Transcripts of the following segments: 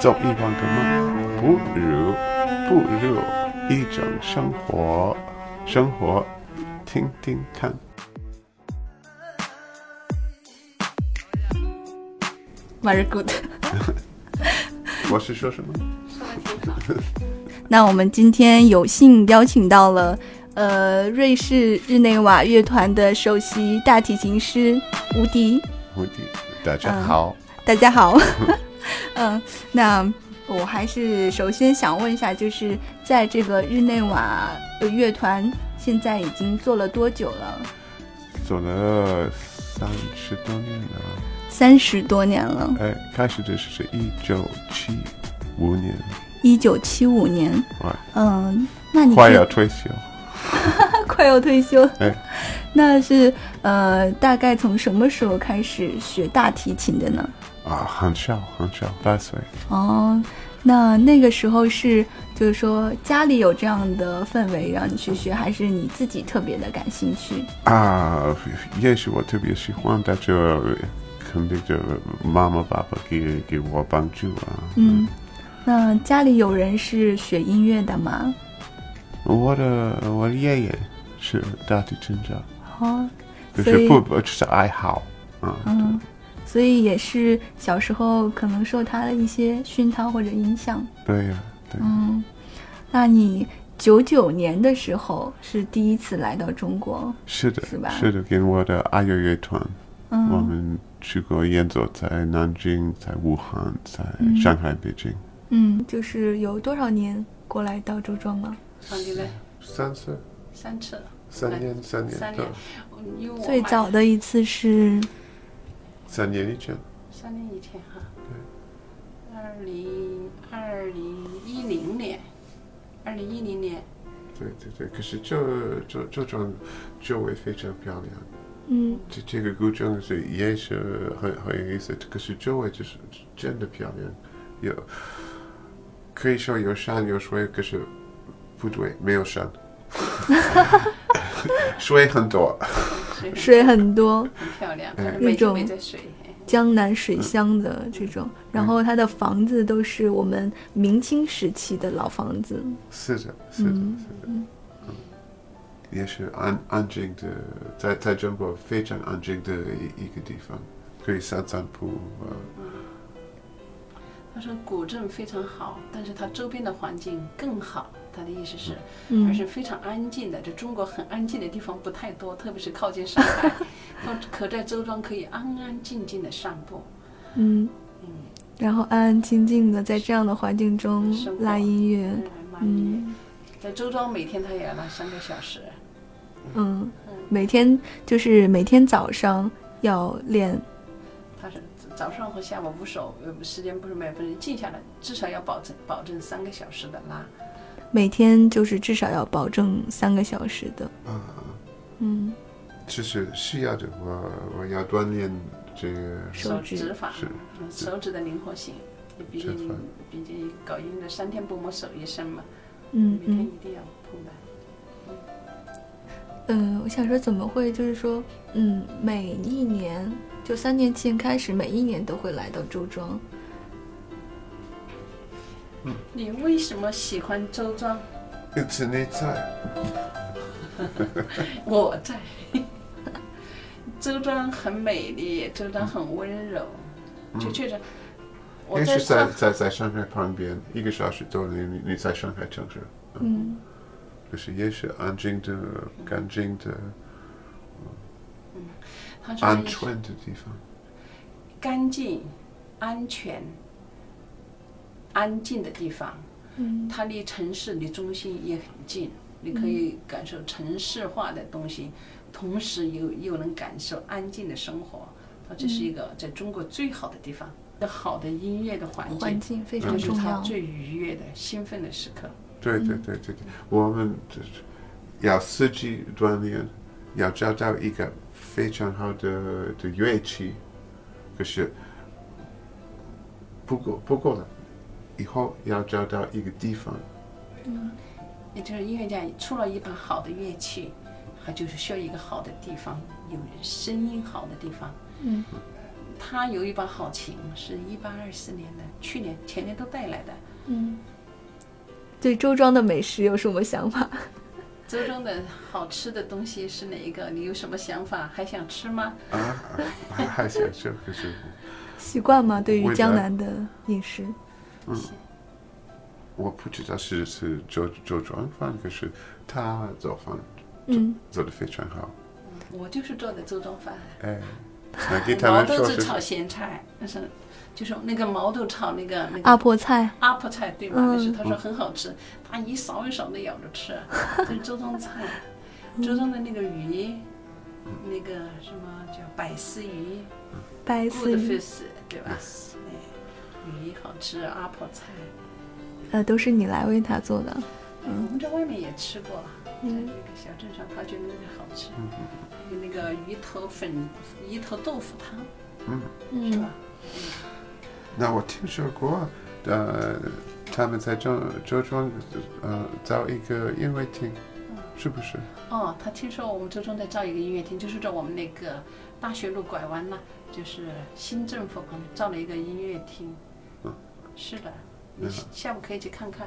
走一万个梦，不如不如一种生活，生活听听看。Very good。我是说什么？那我们今天有幸邀请到了，呃，瑞士日内瓦乐团的首席大提琴师吴迪。吴迪，大家好。大家好。嗯，那我还是首先想问一下，就是在这个日内瓦的乐团现在已经做了多久了？做了三十多年了。三十多年了。哎，开始的是一九七五年。一九七五年。嗯，那你快要退休。快要退休。哎，那是呃，大概从什么时候开始学大提琴的呢？啊，很小很小，八岁。哦，那那个时候是就是说家里有这样的氛围让你去学，还是你自己特别的感兴趣？啊，也许我特别喜欢，但就肯定就妈妈爸爸给给我帮助啊。嗯，那家里有人是学音乐的吗？我的我的爷爷是大提琴家。哦，就是不不就是爱好啊。嗯。所以也是小时候可能受他的一些熏陶或者影响。对呀，对。嗯，那你九九年的时候是第一次来到中国？是的，是吧？是的，跟我的爱乐乐团，嗯，我们去过演奏在南京、在武汉、在上海、北京。嗯，就是有多少年过来到周庄了？三年嘞，三次。三次。三年，三年。三年。最早的一次是。三年以前，三年以前哈，对，二零二零一零年，二零一零年，对对对，可是这这这种周围非常漂亮，嗯，这这个古镇是也是很很有意思，可是周围就是真的漂亮，有可以说有山有水，可是不对，没有山，水很多。水很多，很漂亮，那种江南水乡的这种，然后它的房子都是我们明清时期的老房子。是的，是的，是的，嗯，也是安安静的，在在中国非常安静的一一个地方，可以散散步啊。他说古镇非常好，但是它周边的环境更好。他的意思是，而是非常安静的。这中国很安静的地方不太多，特别是靠近上海，可在周庄可以安安静静的散步。嗯嗯，然后安安静静的在这样的环境中拉音乐。嗯，在周庄每天他也要拉三个小时。嗯，每天就是每天早上要练。他是早上和下午不守，时间不是每分钟静下来，至少要保证保证三个小时的拉。每天就是至少要保证三个小时的。嗯嗯，其实需要的，我我要锻炼这个手指法，是手指的灵活性。毕竟毕竟搞音乐的三天不摸手一生嘛。嗯每天一定要碰的。嗯，我想说怎么会就是说，嗯，每一年就三年前开始，每一年都会来到周庄。你为什么喜欢周庄？因为你在。我在。周庄很美丽，周庄很温柔，就确实。也是在在在上海旁边，一个小时多你你在上海城市。嗯。就是也是安静的、干净的，嗯，安全的地方。干净，安全。安静的地方，嗯，它离城市离中心也很近，你可以感受城市化的东西，同时又又能感受安静的生活。它这是一个在中国最好的地方，好的音乐的环境，环境非常重要，最愉悦的、兴奋的时刻。对对对对对，我们要四季锻炼，要找到一个非常好的的乐器，可是不够不够的。以后要找到一个地方，嗯，也就是音乐家出了一把好的乐器，他就是需要一个好的地方，有声音好的地方。嗯，他有一把好琴，是一八二四年的，去年前年都带来的。嗯，对周庄的美食有什么想法？周庄的好吃的东西是哪一个？你有什么想法？还想吃吗？啊，还还想吃，可是习惯吗？对于江南的饮食，我不知道是是周周庄饭，可是他做饭嗯，做的非常好。我就是做的周庄饭，哎，那给他毛豆子炒咸菜，那是就是那个毛豆炒那个那个阿婆菜，阿婆菜对吗？嗯。那是他说很好吃，他一勺一勺的舀着吃，这是周庄菜。周庄的那个鱼，那个什么叫百丝鱼？白丝鱼，对吧？哎，鱼好吃，阿婆菜。呃，都是你来为他做的。嗯我们在外面也吃过，在嗯那个小镇上，他觉得那个好吃。还有那个鱼头粉、鱼头豆腐汤，是嗯吧？那我听说过，呃，他们在周周庄呃造一个音乐厅，是不是？哦，他听说我们周庄在造一个音乐厅，就是在我们那个大学路拐弯那，就是新政府旁边造了一个音乐厅。嗯，是的，你嗯下午可以去看看。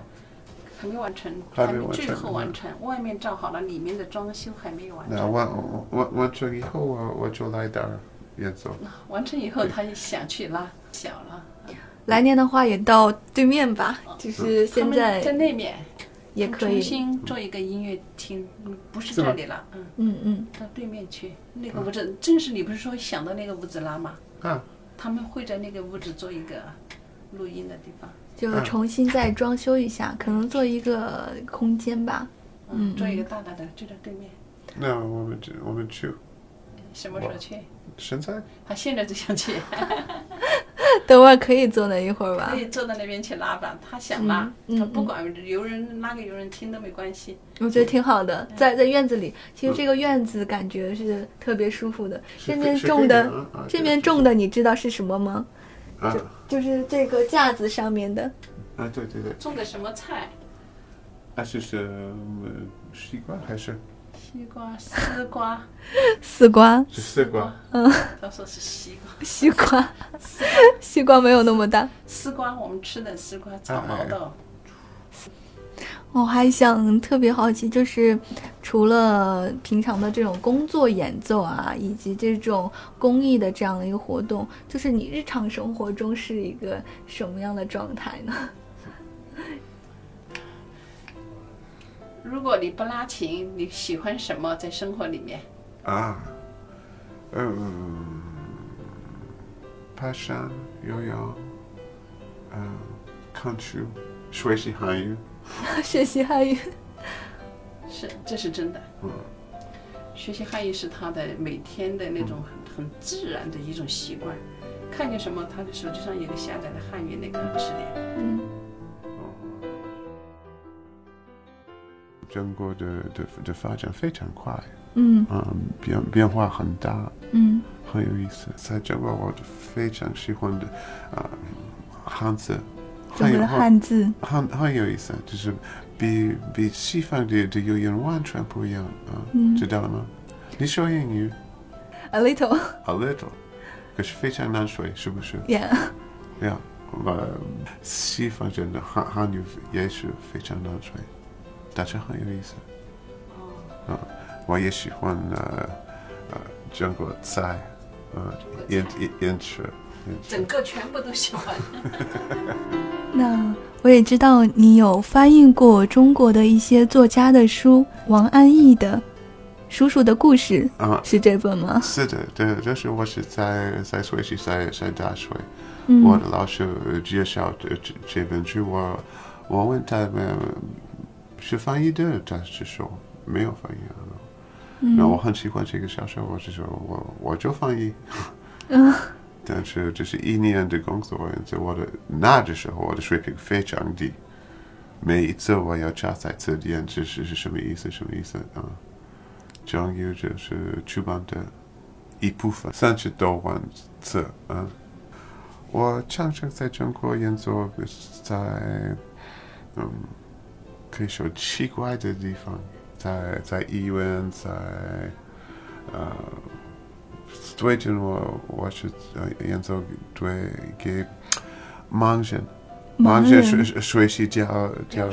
还没完成，还没完成最后嗯完成，外面造好了，里面的装修还没有完成。那完完完成以后，我我就来这儿演奏。完成以后，他也想去拉小了。来年的话也到对面吧，就是现在在那面也可以重。新做一个音乐厅，嗯不是这里了，嗯，嗯嗯，到对面去。那个屋子，正是你不是说想到那个屋子拉吗？啊，他们会在那个屋子做一个录音的地方，就重新再装修一下，可能做一个空间吧。嗯做一个大大的，就在对面。那我们就我们去，什么时候去？现在他现在就想去，等会儿可以坐那一会儿吧可。以坐到那边去拉吧。他想拉，他不管有人拉给有人听都没关系。我觉得挺好的，在在院子里，其实这个院子感觉是特别舒服的。这边种的这边种的，你知道是什么吗？啊就是这个架子上面的。啊，对对对，种的什么菜？啊是什么西瓜还是西瓜、丝瓜。丝瓜，是丝瓜？嗯他说是西瓜，西瓜，西瓜没有那么大。丝瓜我们吃的丝瓜炒毛豆。我还想特别好奇，就是除了平常的这种工作演奏啊，以及这种公益的这样的一个活动，就是你日常生活中是一个什么样的状态呢？如果你不拉琴，你喜欢什么在生活里面？啊，嗯，爬山、游泳，嗯，看书、学习汉语，学习汉语。是，这是真的。嗯，学习汉语是他的每天的那种很很自然的一种习惯。看见什么，他的手机上有个下载的汉语那个词典。嗯中国的的的发展非常快，嗯嗯，变变化很大，嗯很有意思。在中国，我非常喜欢的啊、汉字，中国的汉字。很很有意思，就是比比西方的的语言完全不一样啊，嗯知道了吗？你说英语 A little, a little，可是非常难说，是不是？yeah. 呀，呃，西方人的汉汉语也是非常难说，但是很有意思。啊，我也喜欢呃呃中国菜，呃饮饮饮食，饮食整个全部都喜欢。那我也知道你有翻译过中国的一些作家的书，王安忆的《叔叔的故事》啊。是这本吗？是的，对，这是我是在在学习在在大学，嗯我的老师介绍这这这本书，我我问他们是翻译的，他是说没有翻译啊。那我很喜欢这个小说，我是说我我就翻译。嗯 但是这是一年的工作，在我的那的时候，我的水平非常低。每一次我要查在词典，这是是什么意思？什么意思啊？终于就是出版的一部分，三十多万字啊。我常常在中国演奏，在嗯，可以说奇怪的地方，在在医院，在呃最近我我是呃演奏对给盲人盲人学学习教教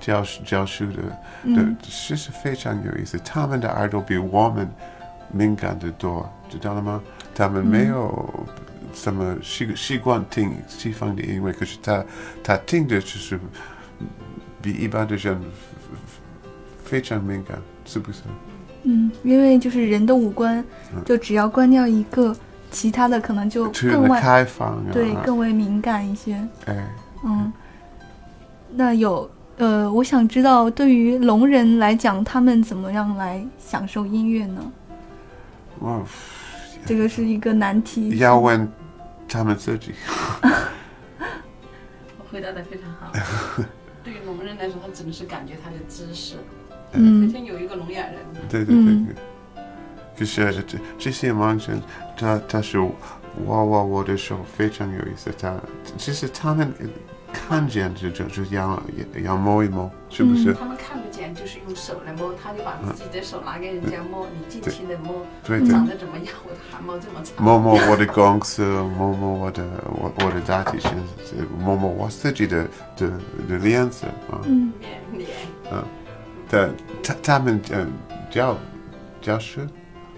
教教书的的嗯，其实非常有意思，他们的耳朵比我们敏感的多，知道了吗？他们没有什么习习惯听西方的音乐，可是他他听的就是比一般的人非常敏感，是不是？嗯，因为就是人的五官嗯，就只要关掉一个，其他的可能就更为开放啊，对更为敏感一些。哎，嗯，那有呃，我想知道对于聋人来讲，他们怎么样来享受音乐呢？哇这个是一个难题。要问他们自己。我回答的非常好。对于聋人来说，他只能是感觉他的姿势。那嗯天有一个聋哑人，对对对。就是这这些盲人，他他是握握我的手非常有意思。他其实他们看见就就就要要摸一摸，是不是？他们看不见，就是用手来摸，他就把自己的手拿给人家摸，你尽情的摸，对对，长得怎么样？我的汗毛这么长，摸摸我的公司，摸摸我的我我的大体线，摸摸我自己的的的脸色啊。嗯脸脸。他他他们嗯教教师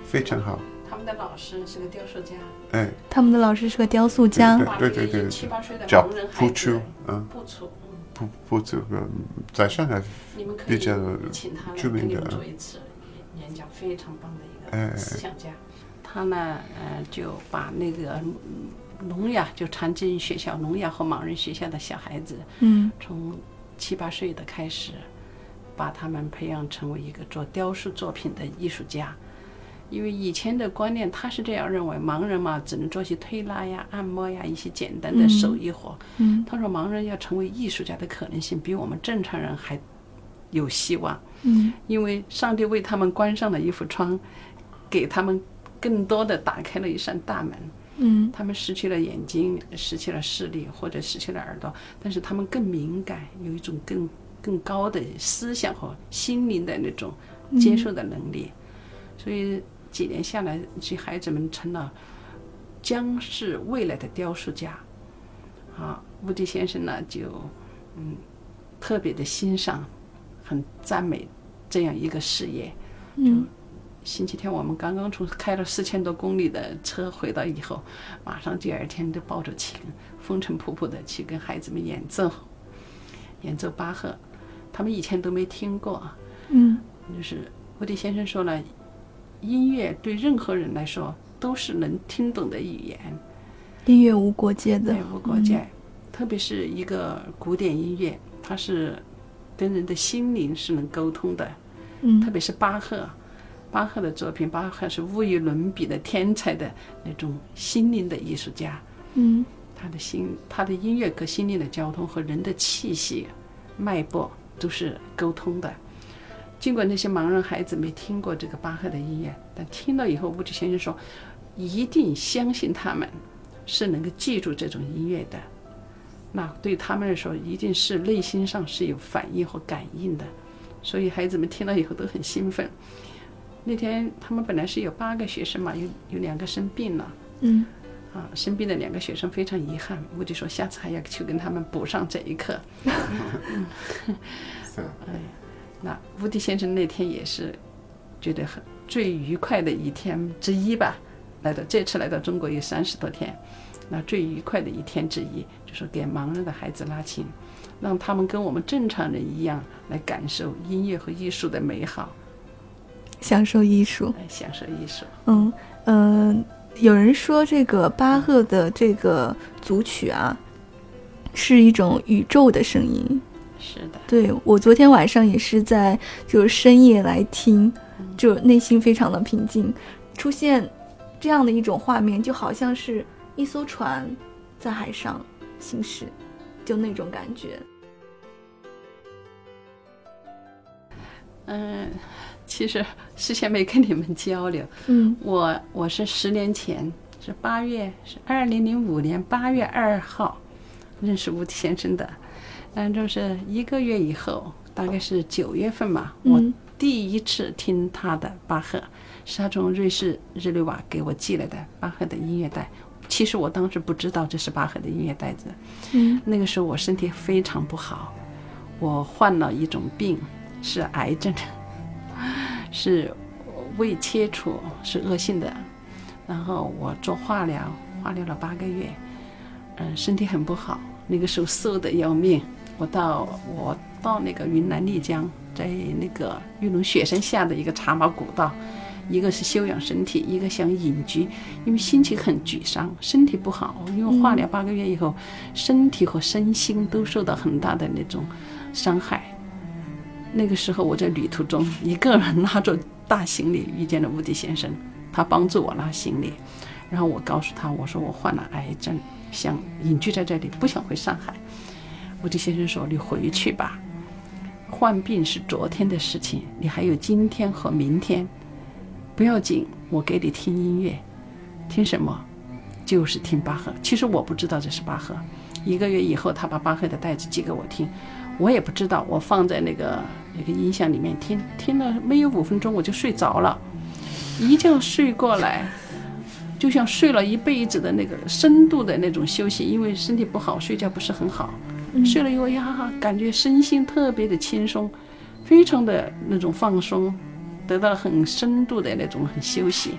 非常好，他们的老师是个雕塑家，哎，他们的老师是个雕塑家。对。把对对对七八岁的叫盲人孩不出子，嗯。不出，嗯。不不这个在上海你们可比较以请他来著名的跟你们做一次演演讲，非常棒的一哎个思想家。他呢，呃，就把那个嗯聋哑，就残疾人学校、聋哑和盲人学校的小孩子，嗯。从七八岁的开始，把他们培养成为一个做雕塑作品的艺术家。因为以前的观念，他是这样认为，盲人嘛，只能做些推拉呀、按摩呀一些简单的手艺活。嗯他说，盲人要成为艺术家的可能性比我们正常人还有希望，嗯因为上帝为他们关上了一幅窗，给他们更多的打开了一扇大门。嗯他们失去了眼睛，失去了视力，或者失去了耳朵，但是他们更敏感，有一种更更高的思想和心灵的那种接受的能力。所以几年下来，这些孩子们成了将是未来的雕塑家。啊，乌迪先生呢，就嗯特别的欣赏，很赞美这样一个事业。嗯星期天我们刚刚从开了四千多公里的车回到以后，马上第二天就抱着琴，风尘仆仆的去跟孩子们演奏，演奏巴赫，他们以前都没听过啊。嗯就是沃迪先生说了，音乐对任何人来说都是能听懂的语言，音乐无国界的对，无国界。特别是一个古典音乐，它是跟人的心灵是能沟通的。嗯特别是巴赫，巴赫的作品，巴赫是无与伦比的天才的那种心灵的艺术家。嗯他的心，他的音乐和心灵的交通和人的气息、脉搏都是沟通的。尽管那些盲人孩子没听过这个巴赫的音乐，但听了以后，物质先生说，一定相信他们是能够记住这种音乐的。那对他们来说，一定是内心上是有反应和感应的。所以孩子们听了以后都很兴奋。那天他们本来是有八个学生嘛，有有两个生病了。嗯啊，生病的两个学生非常遗憾，我就说下次还要去跟他们补上这一课。是那乌迪先生那天也是觉得很最愉快的一天之一吧。来到这次来到中国有三十多天，那最愉快的一天之一就是给盲人的孩子拉琴，让他们跟我们正常人一样来感受音乐和艺术的美好，享受艺术。来享受艺术。嗯嗯、呃有人说这个巴赫的这个组曲啊，是一种宇宙的声音。是的，对我昨天晚上也是在就是深夜来听，就内心非常的平静，出现这样的一种画面，就好像是一艘船在海上行驶，就那种感觉。嗯，其实事先没跟你们交流，嗯我我是十年前是八月是二零零五年八月二号认识吴先生的，嗯，就是一个月以后，大概是九月份嘛，我嗯第一次听他的巴赫，是他从瑞士日内瓦给我寄来的巴赫的音乐带。其实我当时不知道这是巴赫的音乐带子。嗯，那个时候我身体非常不好，我患了一种病，是癌症，是胃切除，是恶性的。然后我做化疗，化疗了八个月，嗯，身体很不好。那个时候瘦的要命。我到我到那个云南丽江，在那个玉龙雪山下的一个茶马古道，一个是休养身体，一个想隐居，因为心情很沮丧，身体不好，因为化疗八个月以后，身体和身心都受到很大的那种伤害。那个时候我在旅途中一个人拉着大行李遇见了乌迪先生，他帮助我拉行李，然后我告诉他我说我患了癌症，想隐居在这里，不想回上海。乌迪先生说：“你回去吧，患病是昨天的事情，你还有今天和明天，不要紧。我给你听音乐，听什么？就是听巴赫。其实我不知道这是巴赫。一个月以后，他把巴赫的带子寄给我听，我也不知道。我放在那个那个音响里面听，听了没有五分钟我就睡着了，一觉睡过来，就像睡了一辈子的那个深度的那种休息。因为身体不好，睡觉不是很好。”睡了以后呀，感觉身心特别的轻松，非常的那种放松，得到了很深度的那种很休息。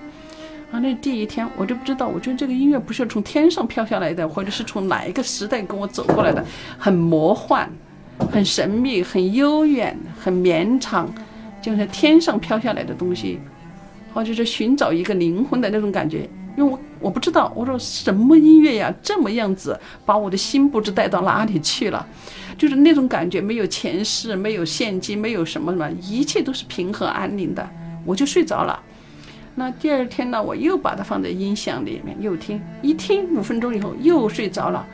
啊，那第一天我就不知道，我觉得这个音乐不是从天上飘下来的，或者是从哪一个时代跟我走过来的，很魔幻，很神秘，很悠远，很绵长，就是天上飘下来的东西，或者是寻找一个灵魂的那种感觉。因为我我不知道，我说什么音乐呀，这么样子把我的心不知带到哪里去了，就是那种感觉，没有前世，没有现今，没有什么什么，一切都是平和安宁的，我就睡着了。那第二天呢，我又把它放在音响里面又听，一听五分钟以后又睡着了。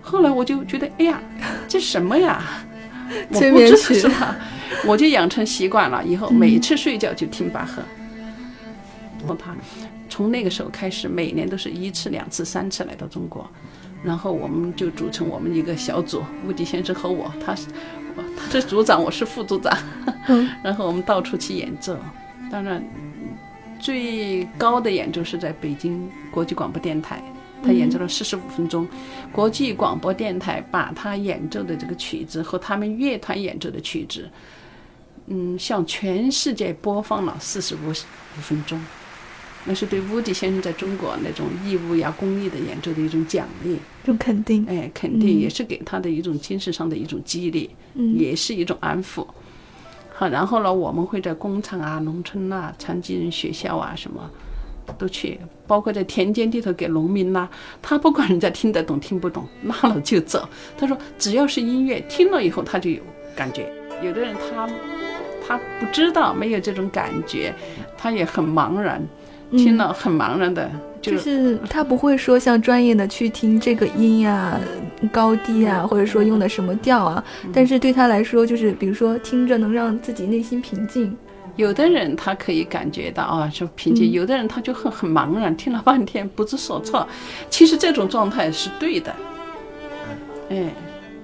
后来我就觉得，哎呀，这什么呀？催眠曲是吧？我就养成习惯了，以后每次睡觉就听巴赫。我他。从那个时候开始，每年都是一次、两次、三次来到中国，然后我们就组成我们一个小组，吴迪先生和我，他是他是组长，我是副组长，然后我们到处去演奏。当然，最高的演奏是在北京国际广播电台，他演奏了四十五分钟。国际广播电台把他演奏的这个曲子和他们乐团演奏的曲子，嗯，向全世界播放了四十五五分钟。那是对乌迪先生在中国那种义务呀、公益的演奏的一种奖励，一种肯定。哎，肯定也是给他的一种精神上的一种激励，也是一种安抚。好，然后呢，我们会在工厂啊、农村啊、残疾人学校啊什么都去，包括在田间地头给农民拉，他不管人家听得懂听不懂，拉了就走。他说，只要是音乐，听了以后他就有感觉。有的人他他不知道，没有这种感觉，他也很茫然。听了很茫然的，就是他不会说像专业的去听这个音呀、高低啊，或者说用的什么调啊。但是对他来说，就是比如说听着能让自己内心平静。有的人他可以感觉到啊，就平静；有的人他就很很茫然，听了半天不知所措。其实这种状态是对的。哎，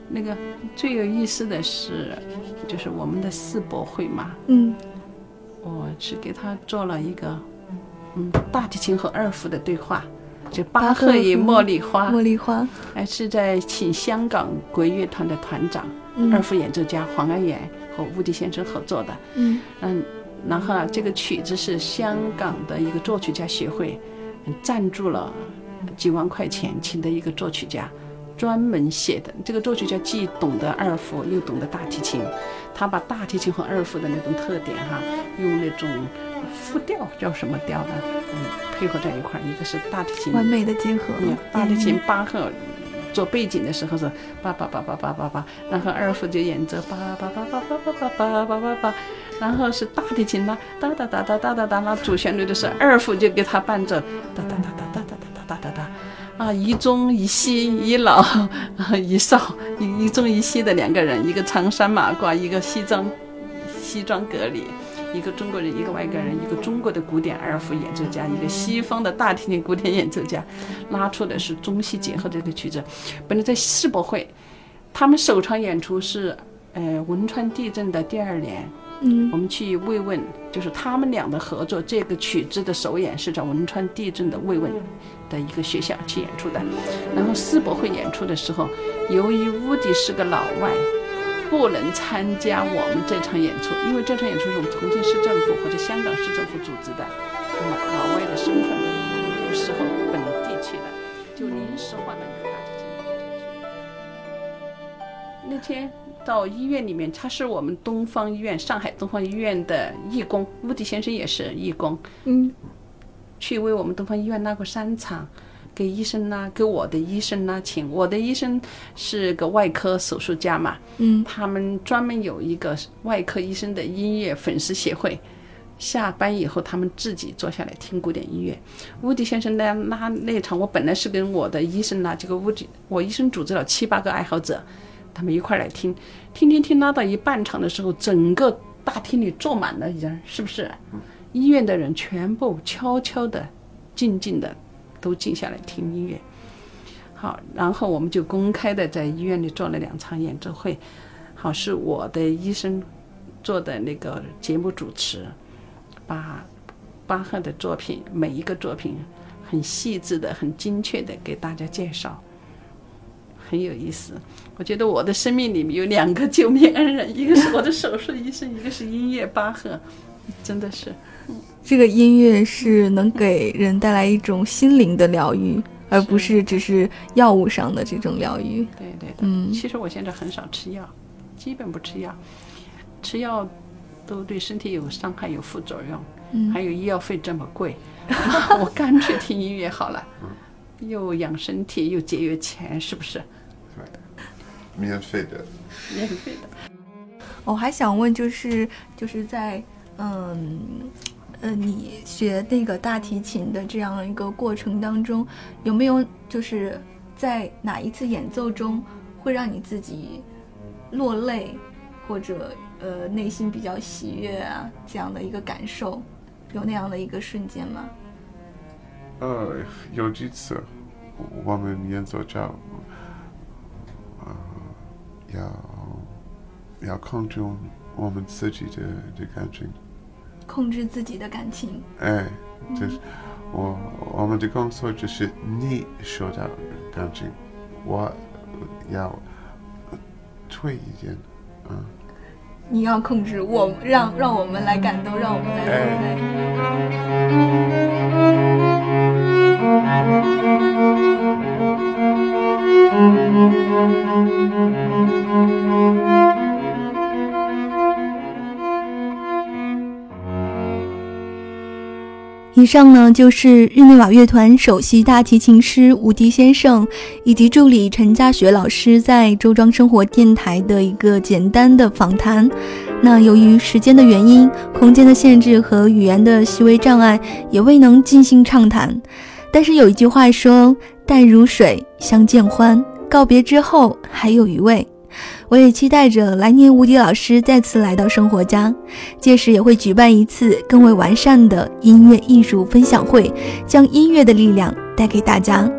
那个最有意思的是，就是我们的世博会嘛。嗯，我是给他做了一个。嗯，大提琴和二胡的对话，就巴赫与茉莉花，茉莉花，还是在请香港国乐团的团长、二胡演奏家黄安远和吴迪先生合作的。嗯嗯，然后啊，这个曲子是香港的一个作曲家协会赞助了几万块钱，请的一个作曲家专门写的。这个作曲家既懂得二胡，又懂得大提琴，他把大提琴和二胡的那种特点哈，用那种。复调叫什么调呢？嗯，配合在一块儿，一个是大提琴，完美的结合。嗯，大提琴巴赫做背景的时候是叭叭叭叭叭叭叭，然后二胡就演奏叭叭叭叭叭叭叭叭叭叭叭，然后是大提琴呢哒哒哒哒哒哒哒，那主旋律的是二胡就给他伴奏哒哒哒哒哒哒哒哒哒哒，啊，一中一西，一老一少，一一中一西的两个人，一个长衫马褂，一个西装西装革履。一个中国人，一个外国人，一个中国的古典二胡演奏家，一个西方的大提琴古典演奏家，拉出的是中西结合的这个曲子。本来在世博会，他们首场演出是，呃，汶川地震的第二年，嗯，我们去慰问，就是他们俩的合作。这个曲子的首演是在汶川地震的慰问的一个学校去演出的。然后世博会演出的时候，由于乌迪是个老外，不能参加我们这场演出，因为这场演出是我们重庆市政府或者香港市政府组织的，那么老外的身份不适合本地去的，就临时换了一个大。那天。到医院里面，他是我们东方医院上海东方医院的义工，乌迪先生也是义工，嗯，去为我们东方医院拉过三场，给医生拉，给我的医生拉琴。我的医生是个外科手术家嘛，嗯，他们专门有一个外科医生的音乐粉丝协会，下班以后他们自己坐下来听古典音乐。乌迪先生呢拉那场，我本来是跟我的医生呢，这个乌迪我医生组织了七八个爱好者。他们一块来听，听听听，拉到一半场的时候，整个大厅里坐满了人，是不是？医院的人全部悄悄的、静静的，都静下来听音乐。好，然后我们就公开的在医院里做了两场演奏会。好，是我的医生做的那个节目主持，把巴赫的作品每一个作品很细致的、很精确的给大家介绍。很有意思，我觉得我的生命里面有两个救命恩人，一个是我的手术医生，一个是音乐巴赫，真的是。这个音乐是能给人带来一种心灵的疗愈，而不是只是药物上的这种疗愈。对对的，嗯，其实我现在很少吃药，基本不吃药，吃药都对身体有伤害、有副作用，嗯，还有医药费这么贵，我干脆听音乐好了。又养身体又节约钱，是不是？对，免费的。免费的。我还想问，就是就是在嗯呃，你学那个大提琴的这样一个过程当中，有没有就是在哪一次演奏中会让你自己落泪，或者呃内心比较喜悦啊这样的一个感受？有那样的一个瞬间吗？呃，有几次我们演奏家，呃，要要控制我们自己的的感情，控制自己的感情。哎，就是我我们的工作就是你说到感情，我要退一点，嗯。你要控制我，让让我们来感动，让我们来。以上呢就是日内瓦乐团首席大提琴师吴迪先生以及助理陈家学老师在周庄生活电台的一个简单的访谈。那由于时间的原因、空间的限制和语言的细微障碍，也未能尽兴畅谈。但是有一句话说：“淡如水，相见欢。”告别之后还有余味。我也期待着来年吴迪老师再次来到生活家，届时也会举办一次更为完善的音乐艺术分享会，将音乐的力量带给大家。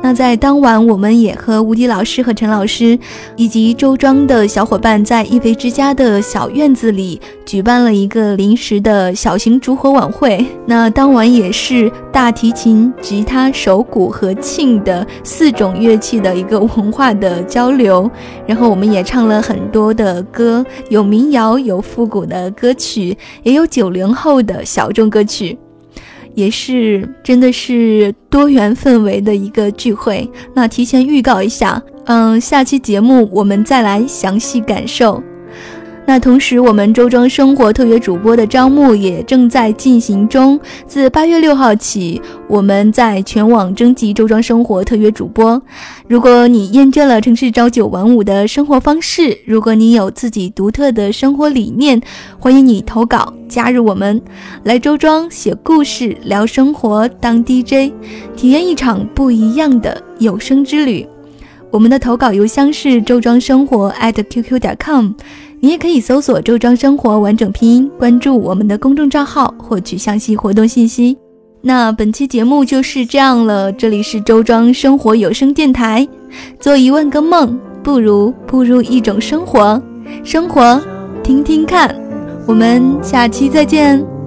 那在当晚，我们也和吴迪老师和陈老师以及周庄的小伙伴，在一菲之家的小院子里举办了一个临时的小型烛火晚会。那当晚也是大提琴、吉他、手鼓和磬的四种乐器的一个文化的交流。然后我们也唱了很多的歌，有民谣，有复古的歌曲，也有九零后的小众歌曲。也是，真的是多元氛围的一个聚会。那提前预告一下，嗯，下期节目我们再来详细感受。那同时，我们周庄生活特约主播的招募也正在进行中。自八月六号起，我们在全网征集周庄生活特约主播。如果你厌倦了城市朝九晚五的生活方式，如果你有自己独特的生活理念，欢迎你投稿加入我们，来周庄写故事、聊生活、当 DJ，体验一场不一样的有声之旅。我们的投稿邮箱是周庄生活 @qq 点 com。你也可以搜索“周庄生活”完整拼音，关注我们的公众账号，获取详细活动信息。那本期节目就是这样了。这里是周庄生活有声电台。做一万个梦，不如步入一种生活。生活，听听看。我们下期再见。